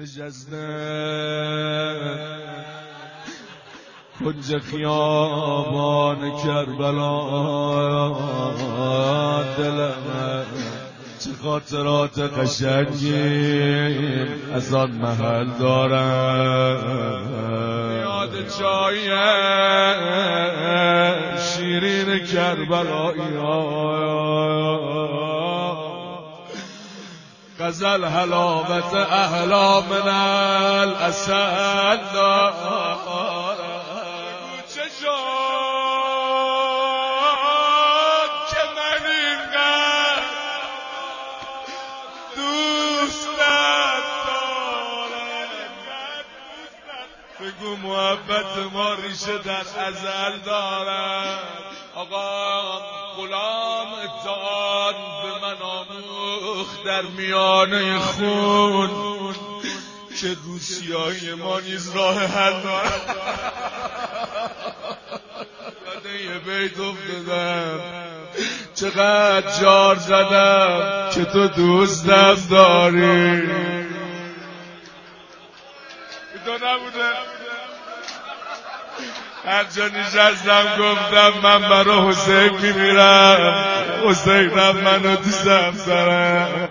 نشسته کنج خیابان کربلا. دلم چه خاطرات قشنگی از آن محل دارم. یاد چای شیرین کربلایی غزل حلاوت الاسد. که من بگو محبت ما ریشه در ازل دارد. آقا غلام اتحاد به من آموخت در میانه خون. که روسیای ما نیز راه حل دارد یه بیت افتادم چقدر جار زدم که تو دوستم داری. تو نبوده. هر جا نشستم گفتم من برا حسین میمیرم. حسینم منو دوستم دارم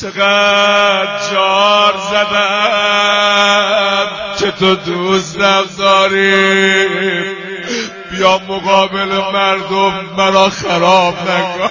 چقدر جار زدم که تو دوستم داری بیا مقابل مردم مرا خراب نکن.